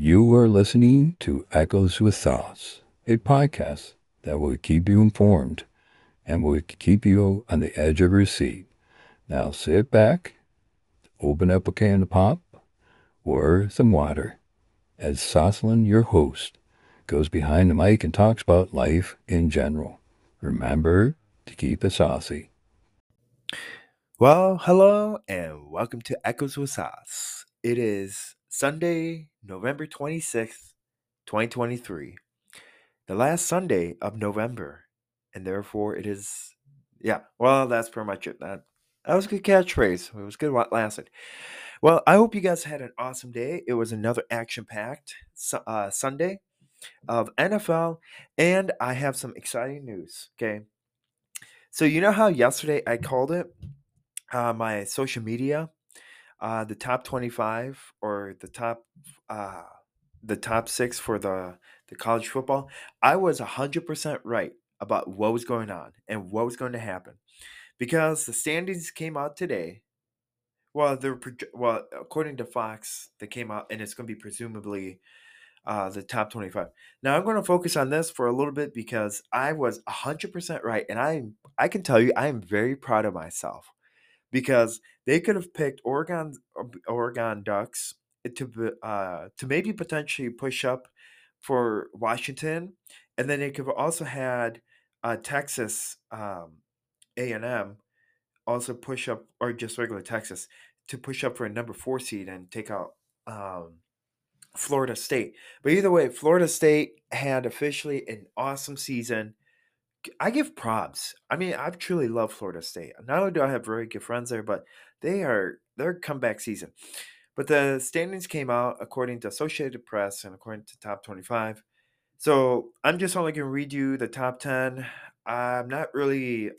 You are listening to Echoes with Thoughts, a podcast that will keep you informed and will keep you on the edge of your seat. Now sit back, open up a can of pop or some water as Soslan, your host, goes behind the mic and talks about life in general. Remember to keep it saucy. Well, hello and welcome to Echoes with Sauce. It is Sunday, November 26th, 2023, the last Sunday of November, and therefore it is, yeah, well, that's pretty much it. That, that was a good catchphrase. It was good what lasted. Well, I hope you guys had an awesome day. It was another action packed uh, Sunday of NFL, and I have some exciting news. Okay. So, you know how yesterday I called it uh, my social media, uh, the top 25 or the top uh, the top six for the, the college football, I was 100% right about what was going on and what was going to happen. Because the standings came out today. Well, they're well according to Fox, they came out and it's going to be presumably uh, the top 25. Now I'm going to focus on this for a little bit because I was 100% right and I I can tell you I am very proud of myself because they could have picked Oregon uh, Oregon Ducks to uh, to maybe potentially push up for Washington, and then they could have also had uh, Texas um, A and M also push up, or just regular Texas to push up for a number four seed and take out um, Florida State. But either way, Florida State had officially an awesome season. I give props. I mean, I truly love Florida State. Not only do I have very good friends there, but they are their comeback season. But the standings came out according to Associated Press and according to Top 25. So I'm just only going to read you the top 10. I'm not really,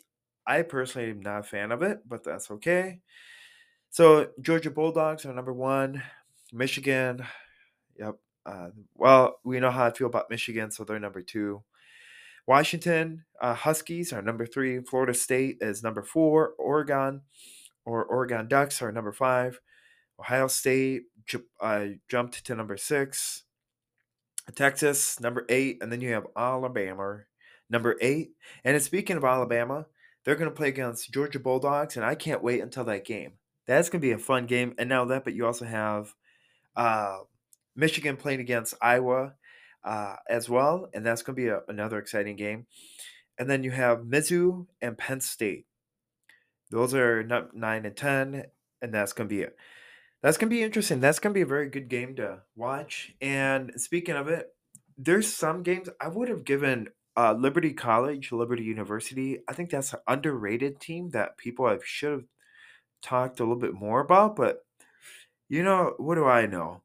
I personally am not a fan of it, but that's okay. So Georgia Bulldogs are number one. Michigan, yep. Uh, well, we know how I feel about Michigan, so they're number two. Washington uh, Huskies are number three. Florida State is number four. Oregon or Oregon Ducks are number five. Ohio State uh, jumped to number six. Texas, number eight. And then you have Alabama, number eight. And speaking of Alabama, they're going to play against Georgia Bulldogs. And I can't wait until that game. That's going to be a fun game. And now that, but you also have uh, Michigan playing against Iowa uh, as well, and that's going to be a, another exciting game. And then you have Mizzou and Penn State. Those are nine and ten, and that's going to be it. That's going to be interesting. That's going to be a very good game to watch. And speaking of it, there's some games I would have given uh, Liberty College, Liberty University. I think that's an underrated team that people have should have talked a little bit more about. But you know, what do I know?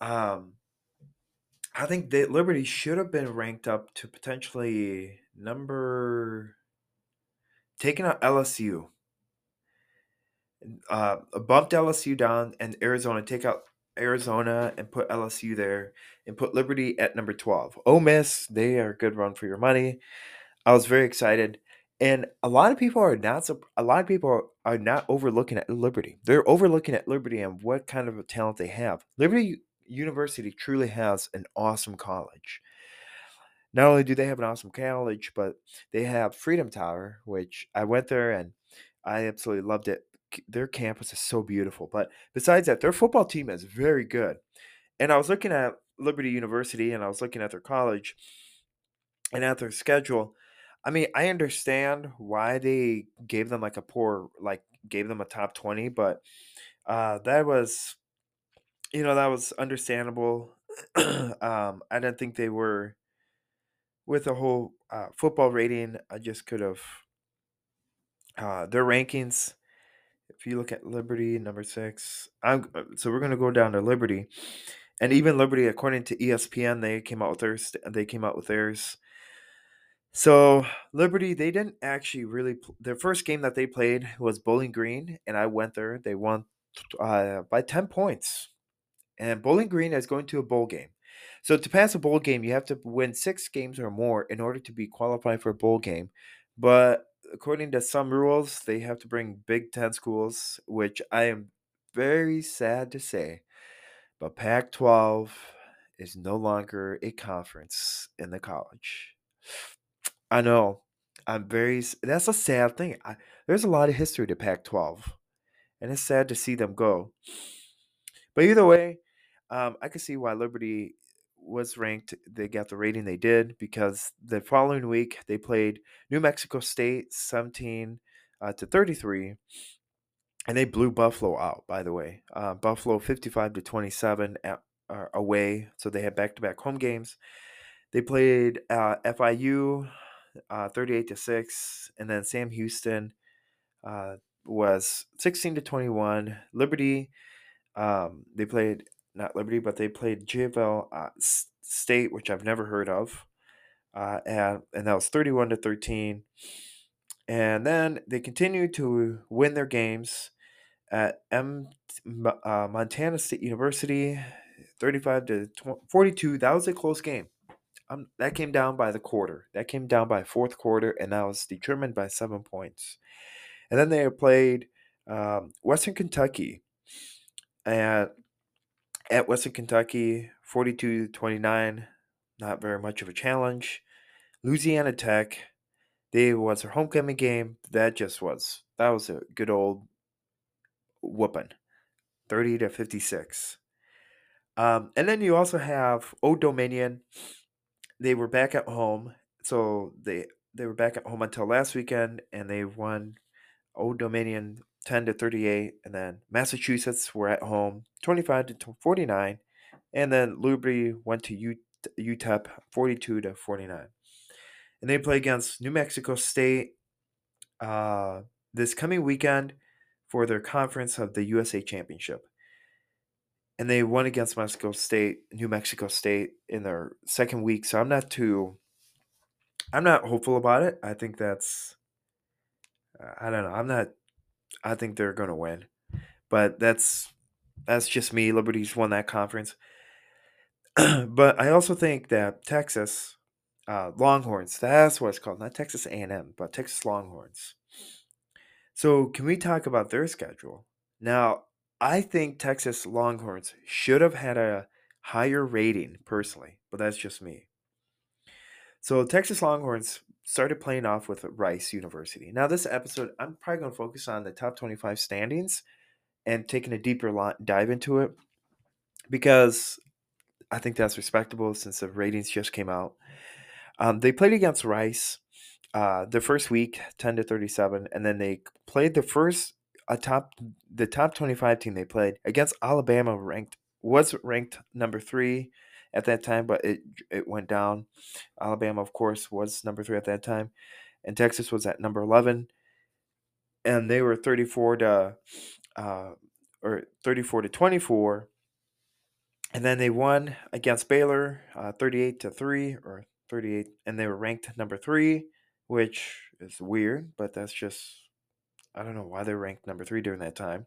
Um, I think that Liberty should have been ranked up to potentially number taking out LSU. Uh, bumped LSU down and Arizona, take out Arizona and put LSU there and put Liberty at number 12. Oh, Miss, they are a good run for your money. I was very excited. And a lot of people are not a lot of people are not overlooking at Liberty. They're overlooking at Liberty and what kind of talent they have. Liberty University truly has an awesome college. Not only do they have an awesome college, but they have Freedom Tower, which I went there and I absolutely loved it. Their campus is so beautiful. But besides that, their football team is very good. And I was looking at Liberty University and I was looking at their college and at their schedule. I mean, I understand why they gave them like a poor, like gave them a top 20, but uh, that was you know, that was understandable. um, I didn't think they were with the whole uh, football rating. I just could have uh, their rankings. If you look at Liberty, number six, I'm uh, so we're gonna go down to Liberty, and even Liberty, according to ESPN, they came out with theirs. They came out with theirs. So Liberty, they didn't actually really. Their first game that they played was Bowling Green, and I went there. They won uh, by ten points and Bowling Green is going to a bowl game. So to pass a bowl game, you have to win six games or more in order to be qualified for a bowl game. But according to some rules, they have to bring Big Ten schools, which I am very sad to say. But Pac 12 is no longer a conference in the college. I know. I'm very. That's a sad thing. I, there's a lot of history to Pac-12, and it's sad to see them go. But either way, um, I can see why Liberty was ranked. They got the rating they did because the following week they played New Mexico State 17 uh, to 33, and they blew Buffalo out. By the way, uh, Buffalo 55 to 27 at, uh, away, so they had back-to-back home games. They played uh, FIU uh, 38 to 6 and then Sam Houston uh, was 16 to 21. Liberty um, they played not Liberty, but they played GFL uh, State, which I've never heard of, uh, and and that was thirty-one to thirteen. And then they continued to win their games at M uh, Montana State University, thirty-five to 20, forty-two. That was a close game. Um, that came down by the quarter. That came down by fourth quarter, and that was determined by seven points. And then they played um, Western Kentucky, and at Western Kentucky, 42 29, not very much of a challenge. Louisiana Tech, they was their homecoming game. That just was that was a good old whooping, 30 to 56. Um, and then you also have Old Dominion. They were back at home, so they they were back at home until last weekend, and they won Old Dominion 10 to 38, and then Massachusetts were at home 25 to 49, and then Liberty went to UTEP 42 to 49. And they play against New Mexico State uh, this coming weekend for their conference of the USA Championship. And they won against Mexico State, New Mexico State in their second week. So I'm not too, I'm not hopeful about it. I think that's, I don't know. I'm not I think they're going to win. But that's that's just me. Liberty's won that conference. but I also think that Texas uh, Longhorns, that's what it's called, not Texas A&M, but Texas Longhorns. So, can we talk about their schedule? Now, I think Texas Longhorns should have had a higher rating personally, but that's just me. So, Texas Longhorns started playing off with Rice University. Now, this episode, I'm probably going to focus on the top 25 standings and taking a deeper dive into it because I think that's respectable since the ratings just came out. Um, they played against Rice uh, the first week, 10 to 37, and then they played the first a top the top 25 team they played against Alabama ranked was ranked number 3 at that time, but it it went down. Alabama, of course, was number three at that time, and Texas was at number eleven, and they were thirty four to, uh, or thirty four to twenty four, and then they won against Baylor, uh, thirty eight to three or thirty eight, and they were ranked number three, which is weird, but that's just I don't know why they're ranked number three during that time.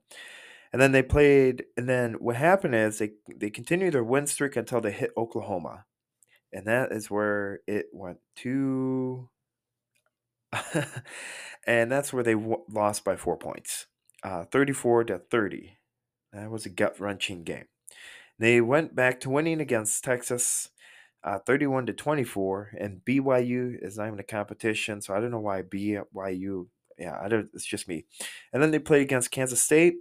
And then they played, and then what happened is they they continued their win streak until they hit Oklahoma, and that is where it went to, and that's where they w- lost by four points, uh, thirty-four to thirty. That was a gut wrenching game. They went back to winning against Texas, uh, 31 to 24, and BYU is not even a competition, so I don't know why BYU. Yeah, I don't. It's just me. And then they played against Kansas State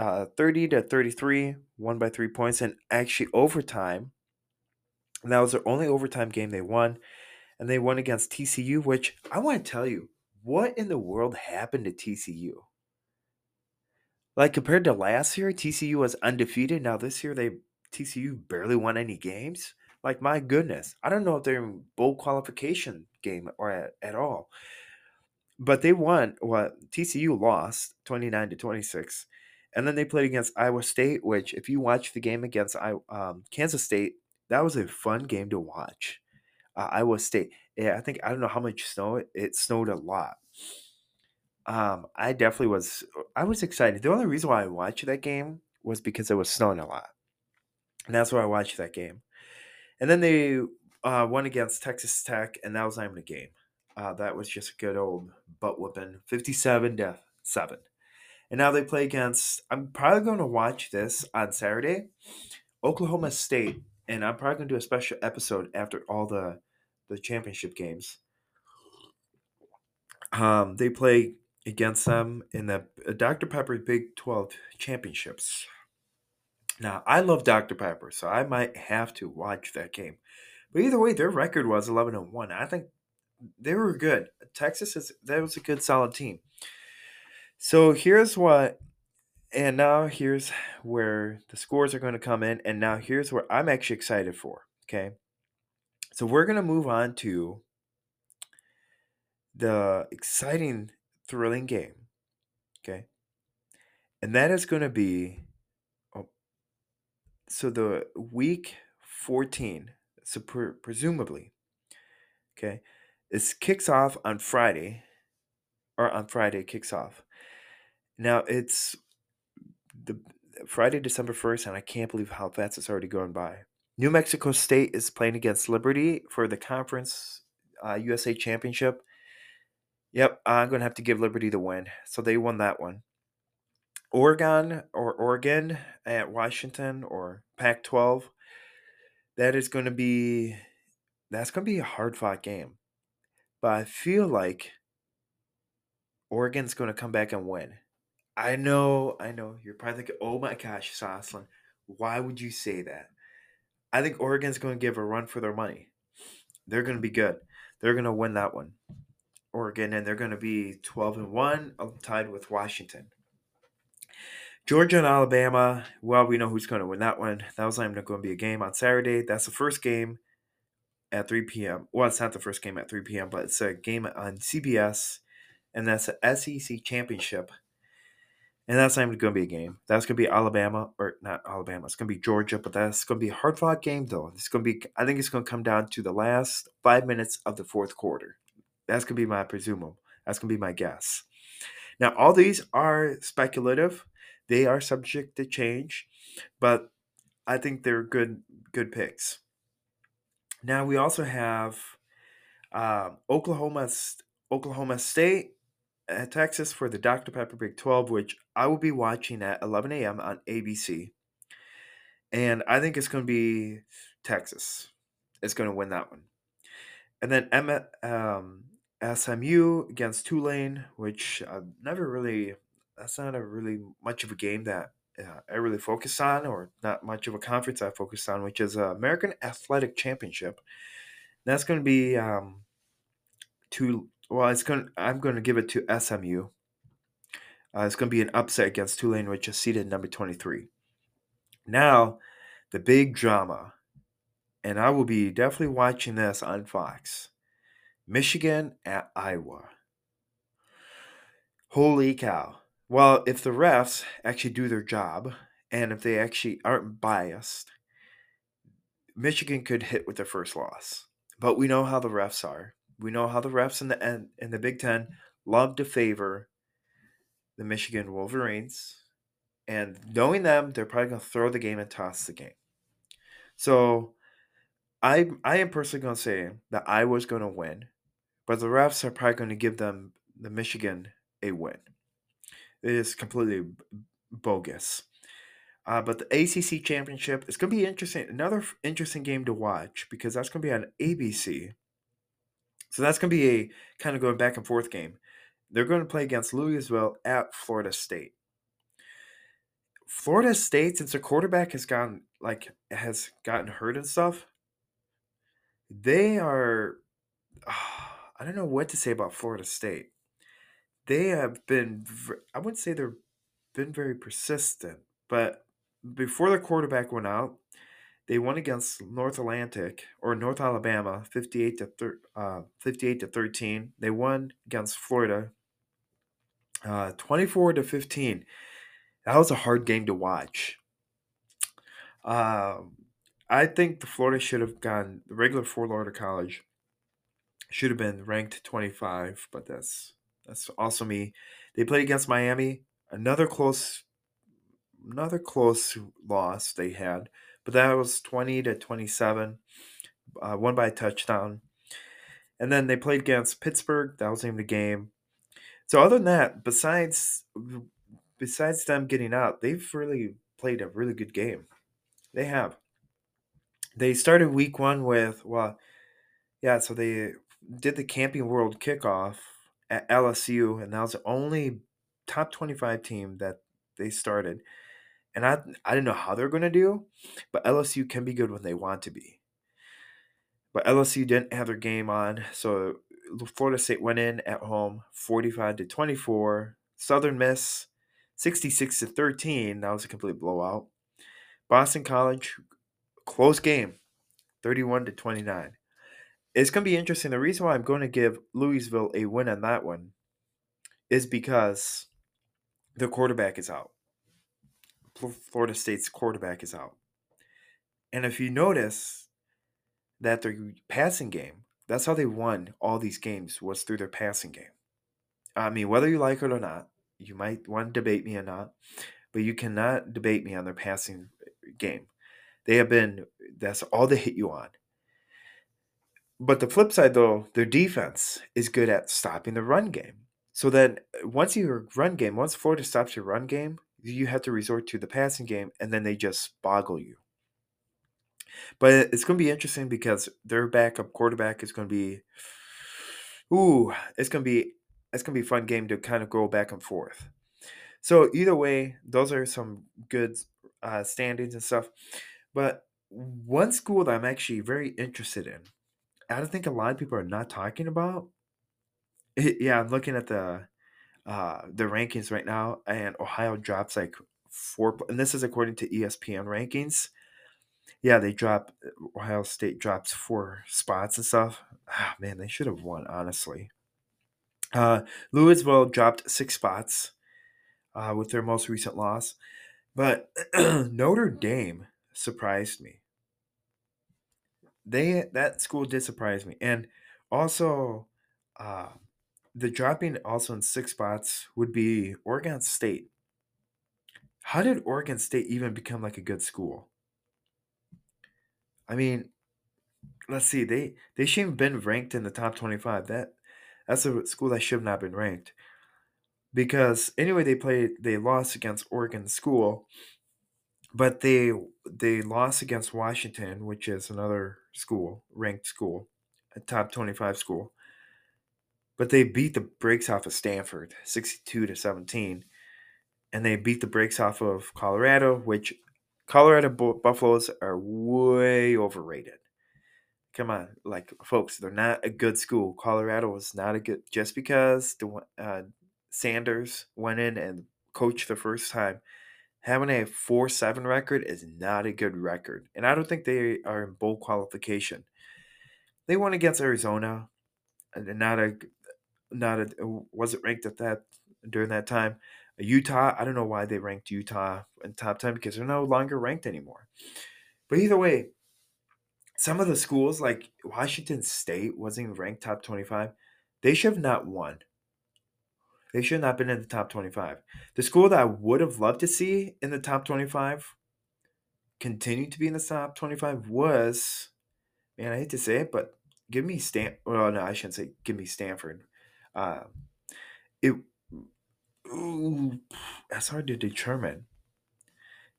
uh, 30 to 33, won by three points, and actually overtime. And that was their only overtime game they won. And they won against TCU, which I want to tell you, what in the world happened to TCU? Like compared to last year, TCU was undefeated. Now this year, they TCU barely won any games. Like my goodness, I don't know if they're in bowl qualification game or at, at all. But they won. What well, TCU lost twenty nine to twenty six and then they played against Iowa State, which, if you watch the game against um, Kansas State, that was a fun game to watch. Uh, Iowa State, yeah, I think I don't know how much snow it, snowed a lot. Um, I definitely was. I was excited. The only reason why I watched that game was because it was snowing a lot, and that's why I watched that game. And then they uh, won against Texas Tech, and that was not even a game. Uh, that was just a good old butt whooping, fifty-seven to seven. And now they play against, I'm probably going to watch this on Saturday, Oklahoma State. and I'm probably gonna do a special episode after all the the championship games. Um, they play against them in the uh, Dr. Pepper Big 12 championships. Now, I love Dr. Pepper, so I might have to watch that game. But either way, their record was 11 and 1. I think they were good. Texas is that was a good solid team. So here's what and now here's where the scores are going to come in and now here's where I'm actually excited for, okay? So we're going to move on to the exciting thrilling game. Okay? And that is going to be oh, so the week 14 so pre- presumably okay this kicks off on friday or on friday kicks off now it's the friday december 1st and i can't believe how fast it's already gone by new mexico state is playing against liberty for the conference uh, usa championship yep i'm going to have to give liberty the win so they won that one oregon or oregon at washington or pac 12 that is going to be that's going to be a hard fought game. But I feel like Oregon's going to come back and win. I know, I know. You're probably thinking, oh my gosh, Soslan, why would you say that? I think Oregon's going to give a run for their money. They're going to be good. They're going to win that one. Oregon, and they're going to be 12 and 1, uh, tied with Washington. Georgia and Alabama, well, we know who's going to win that one. That was not going to be a game on Saturday. That's the first game at 3 p.m. Well, it's not the first game at 3 p.m., but it's a game on CBS, and that's the SEC Championship. And that's not even going to be a game. That's going to be Alabama, or not Alabama. It's going to be Georgia, but that's going to be a hard fought game, though. It's going to be, I think it's going to come down to the last five minutes of the fourth quarter. That's going to be my presumal. That's going to be my guess. Now, all these are speculative. They are subject to change, but I think they're good good picks. Now we also have uh, Oklahoma Oklahoma State, uh, Texas for the Dr Pepper Big Twelve, which I will be watching at 11 a.m. on ABC, and I think it's going to be Texas. It's going to win that one, and then M- um, SMU against Tulane, which I've never really that's not a really much of a game that uh, I really focus on, or not much of a conference I focus on, which is uh, American Athletic Championship. That's going to be um, to well, it's going. I'm going to give it to SMU. Uh, it's going to be an upset against Tulane, which is seated number 23. Now, the big drama, and I will be definitely watching this on Fox. Michigan at Iowa. Holy cow. Well, if the refs actually do their job and if they actually aren't biased, Michigan could hit with their first loss. But we know how the refs are. We know how the refs in the in the Big Ten love to favor the Michigan Wolverines. And knowing them, they're probably going to throw the game and toss the game. So I I am personally going to say that I was going to win, but the refs are probably going to give them the Michigan a win It is completely bogus. Uh, but the ACC championship is going to be interesting. Another interesting game to watch because that's going to be on ABC. So that's going to be a kind of going back and forth game. They're going to play against Louisville at Florida State. Florida State, since their quarterback has gotten like has gotten hurt and stuff, they are. Oh, I don't know what to say about Florida State they have been I wouldn't say they've been very persistent, but before the quarterback went out, they won against North Atlantic or North Alabama 58 to thir- uh, 58 to 13. They won against Florida uh, 24 to 15. That was a hard game to watch. Uh, I think the Florida should have gone the regular Florida College should have been ranked 25, but that's that's also me. They played against Miami. Another close, another close loss they had, but that was twenty to twenty-seven, uh, won by a touchdown. And then they played against Pittsburgh. That was the the game. So other than that, besides besides them getting out, they've really played a really good game. They have. they started week one with well, yeah. So they did the Camping World kickoff at LSU, and that was the only top twenty-five team that they started. And I I didn't know how they're going to do, but LSU can be good when they want to be. But LSU didn't have their game on, so Florida State went in at home, forty-five to twenty-four. Southern Miss, sixty-six to thirteen. That was a complete blowout. Boston College, close game, 31 to 29. It's going to be interesting. The reason why I'm going to give Louisville a win on that one is because the quarterback is out. Florida State's quarterback is out. And if you notice that their passing game, that's how they won all these games was through their passing game. I mean, whether you like it or not, you might want to debate me or not, but you cannot debate me on their passing uh, game. They have been that's all they hit you on. But the flip side though, their defense is good at stopping the run game. So then once your run game, once Florida stops your run game, you have to resort to the passing game and then they just boggle you. But it's going to be interesting because their backup quarterback is going to be ooh, it's going to be it's going to be a fun game to kind of go back and forth. So either way, those are some good uh, standings and stuff. But one school that I'm actually very interested in, I don't think a lot of people are not talking about. yeah, I'm looking at the uh, the rankings right now, and Ohio drops like four, and this is according to ESPN rankings. Yeah, they drop Ohio State drops four spots and stuff. Ah, man, they should have won honestly. Uh, Louisville dropped six spots uh, with their most recent loss, but Notre Dame surprised me. They that school did surprise me, and also uh, the dropping also in six spots would be Oregon State. How did Oregon State even become like a good school? I mean, let's see. They they should have been ranked in the top twenty five. That that's a school that should have not been ranked. Because anyway, they played they lost against Oregon School, but they they lost against Washington, which is another school, ranked school, a top 25 school. But they beat the brakes off of Stanford, 62 to 17. And they beat the brakes off of Colorado, which Colorado Buffaloes are way overrated. Come on, like folks, they're not a good school. Colorado is not a good just because the uh, Sanders went in and coached the first time having a 4-7 record is not a good record. And I don't think they are in bowl qualification. They won against Arizona, not a not a wasn't ranked at that during that time. Utah, I don't know why they ranked Utah in top 10 because they're no longer ranked anymore. But either way, some of the schools like Washington State wasn't ranked top 25. They should have not won. They should not been in the top 25. The school that I would have loved to see in the top 25 continue to be in the top 25 was, man, I hate to say it, but give me Stan. Well, no, I shouldn't say give me Stanford. Uh, it, ooh, that's hard to determine.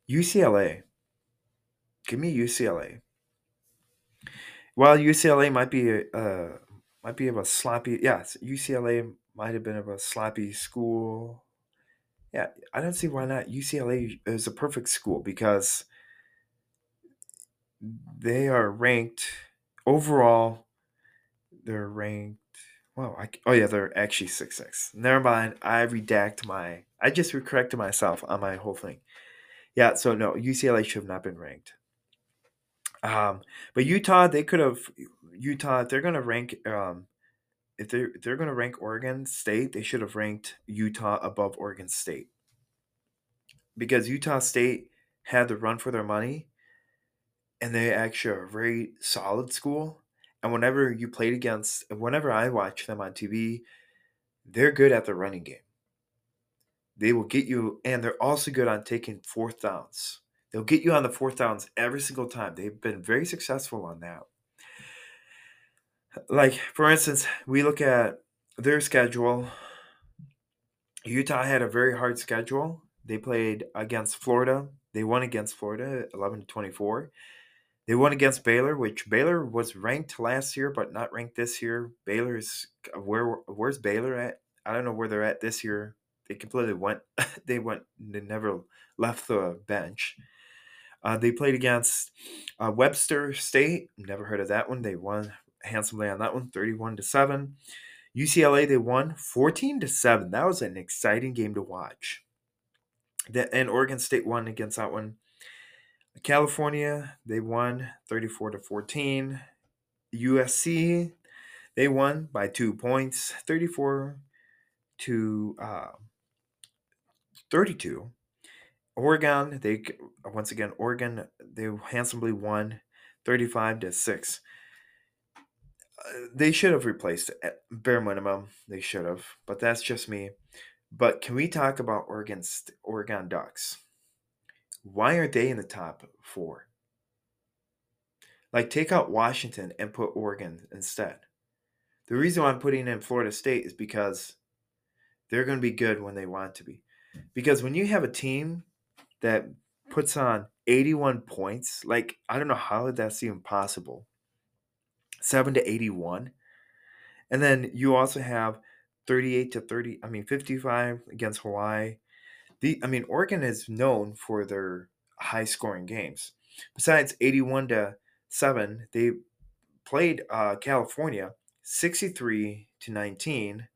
UCLA. Give me UCLA. While UCLA might be a, uh, might be of a sloppy, yes, UCLA might have been of a sloppy school. Yeah, I don't see why not. UCLA is a perfect school because they are ranked overall. They're ranked. Well, I, oh yeah, they're actually six six. Never mind. I redact my. I just corrected myself on my whole thing. Yeah, so no, UCLA should have not been ranked. Um, but Utah, they could have. Utah, they're to rank um, if they're if they're to rank Oregon State, they should have ranked Utah above Oregon State because Utah State had the run for their money, and they actually are a very solid school. And whenever you played against, whenever I watch them on TV, they're good at the running game. They will get you, and they're also good on taking fourth downs. They'll get you on the fourth downs every single time. They've been very successful on that like for instance, we look at their schedule. Utah had a very hard schedule. They played against Florida. They won against Florida 11 to 24. They won against Baylor, which Baylor was ranked last year, but not ranked this year. Baylor is where where's Baylor at? I don't know where they're at this year. They completely went. They went. They never left the bench. Uh, they played against uh, Weber State. Never heard of that one. They won handsomely on that one, thirty-one to seven. UCLA they won fourteen to seven. That was an exciting game to watch. and Oregon State won against that one. California they won thirty-four to fourteen. USC they won by two points, thirty-four to uh, thirty-two. Oregon, they once again Oregon they handsomely won 35 to 6. Uh, they should have replaced it at bare minimum. They should have, but that's just me. But can we talk about Oregon's Oregon Ducks? Why aren't they in the top 4? Like take out Washington and put Oregon instead. The reason why I'm putting in Florida State is because they're going to be good when they want to be. Because when you have a team that puts on 81 points. Like, I don't know how that's even possible. 7 to 81. And then you also have 38 to 30, I mean 55 against Hawaii. The I mean Oregon is known for their high scoring games. Besides 81 to 7, they played uh, California 63 to 19.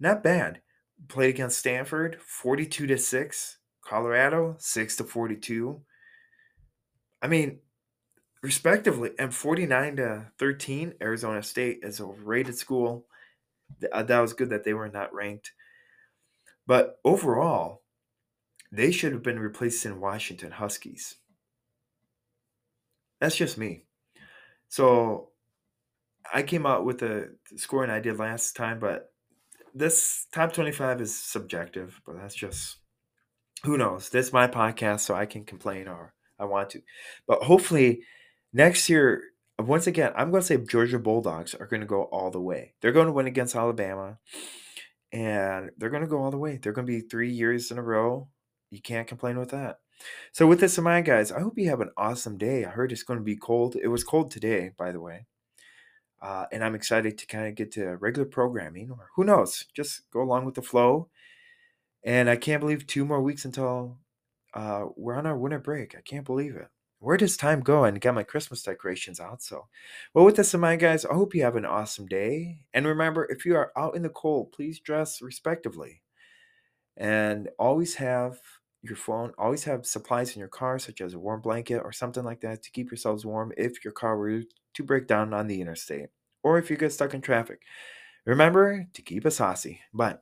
Not bad. Played against Stanford 42 to 6. Colorado, 6 to 42. I mean, respectively, and 49 to 13, Arizona State is a rated school. Uh, that was good that they were not ranked. But overall, they should have been replaced in Washington Huskies. That's just me. So I came out with the scoring I did last time, but this top 25 is subjective, but that's just who knows? This is my podcast, so I can complain or I want to. But hopefully next year, once again, I'm going to say Georgia Bulldogs are going to go all the way. They're going to win against Alabama, and they're going to go all the way. They're going to be three years in a row. You can't complain with that. So with this in mind, guys, I hope you have an awesome day. I heard it's going to be cold. It was cold today, by the way. Uh, and I'm excited to kind of get to regular programming, or who knows, just go along with the flow and I can't believe two more weeks until uh, we're on our winter break. I can't believe it. Where does time go? And get my Christmas decorations out. So, well, with this in mind, guys, I hope you have an awesome day. And remember, if you are out in the cold, please dress respectively. And always have your phone, always have supplies in your car, such as a warm blanket or something like that, to keep yourselves warm if your car were to break down on the interstate or if you get stuck in traffic. Remember to keep it saucy. Bye.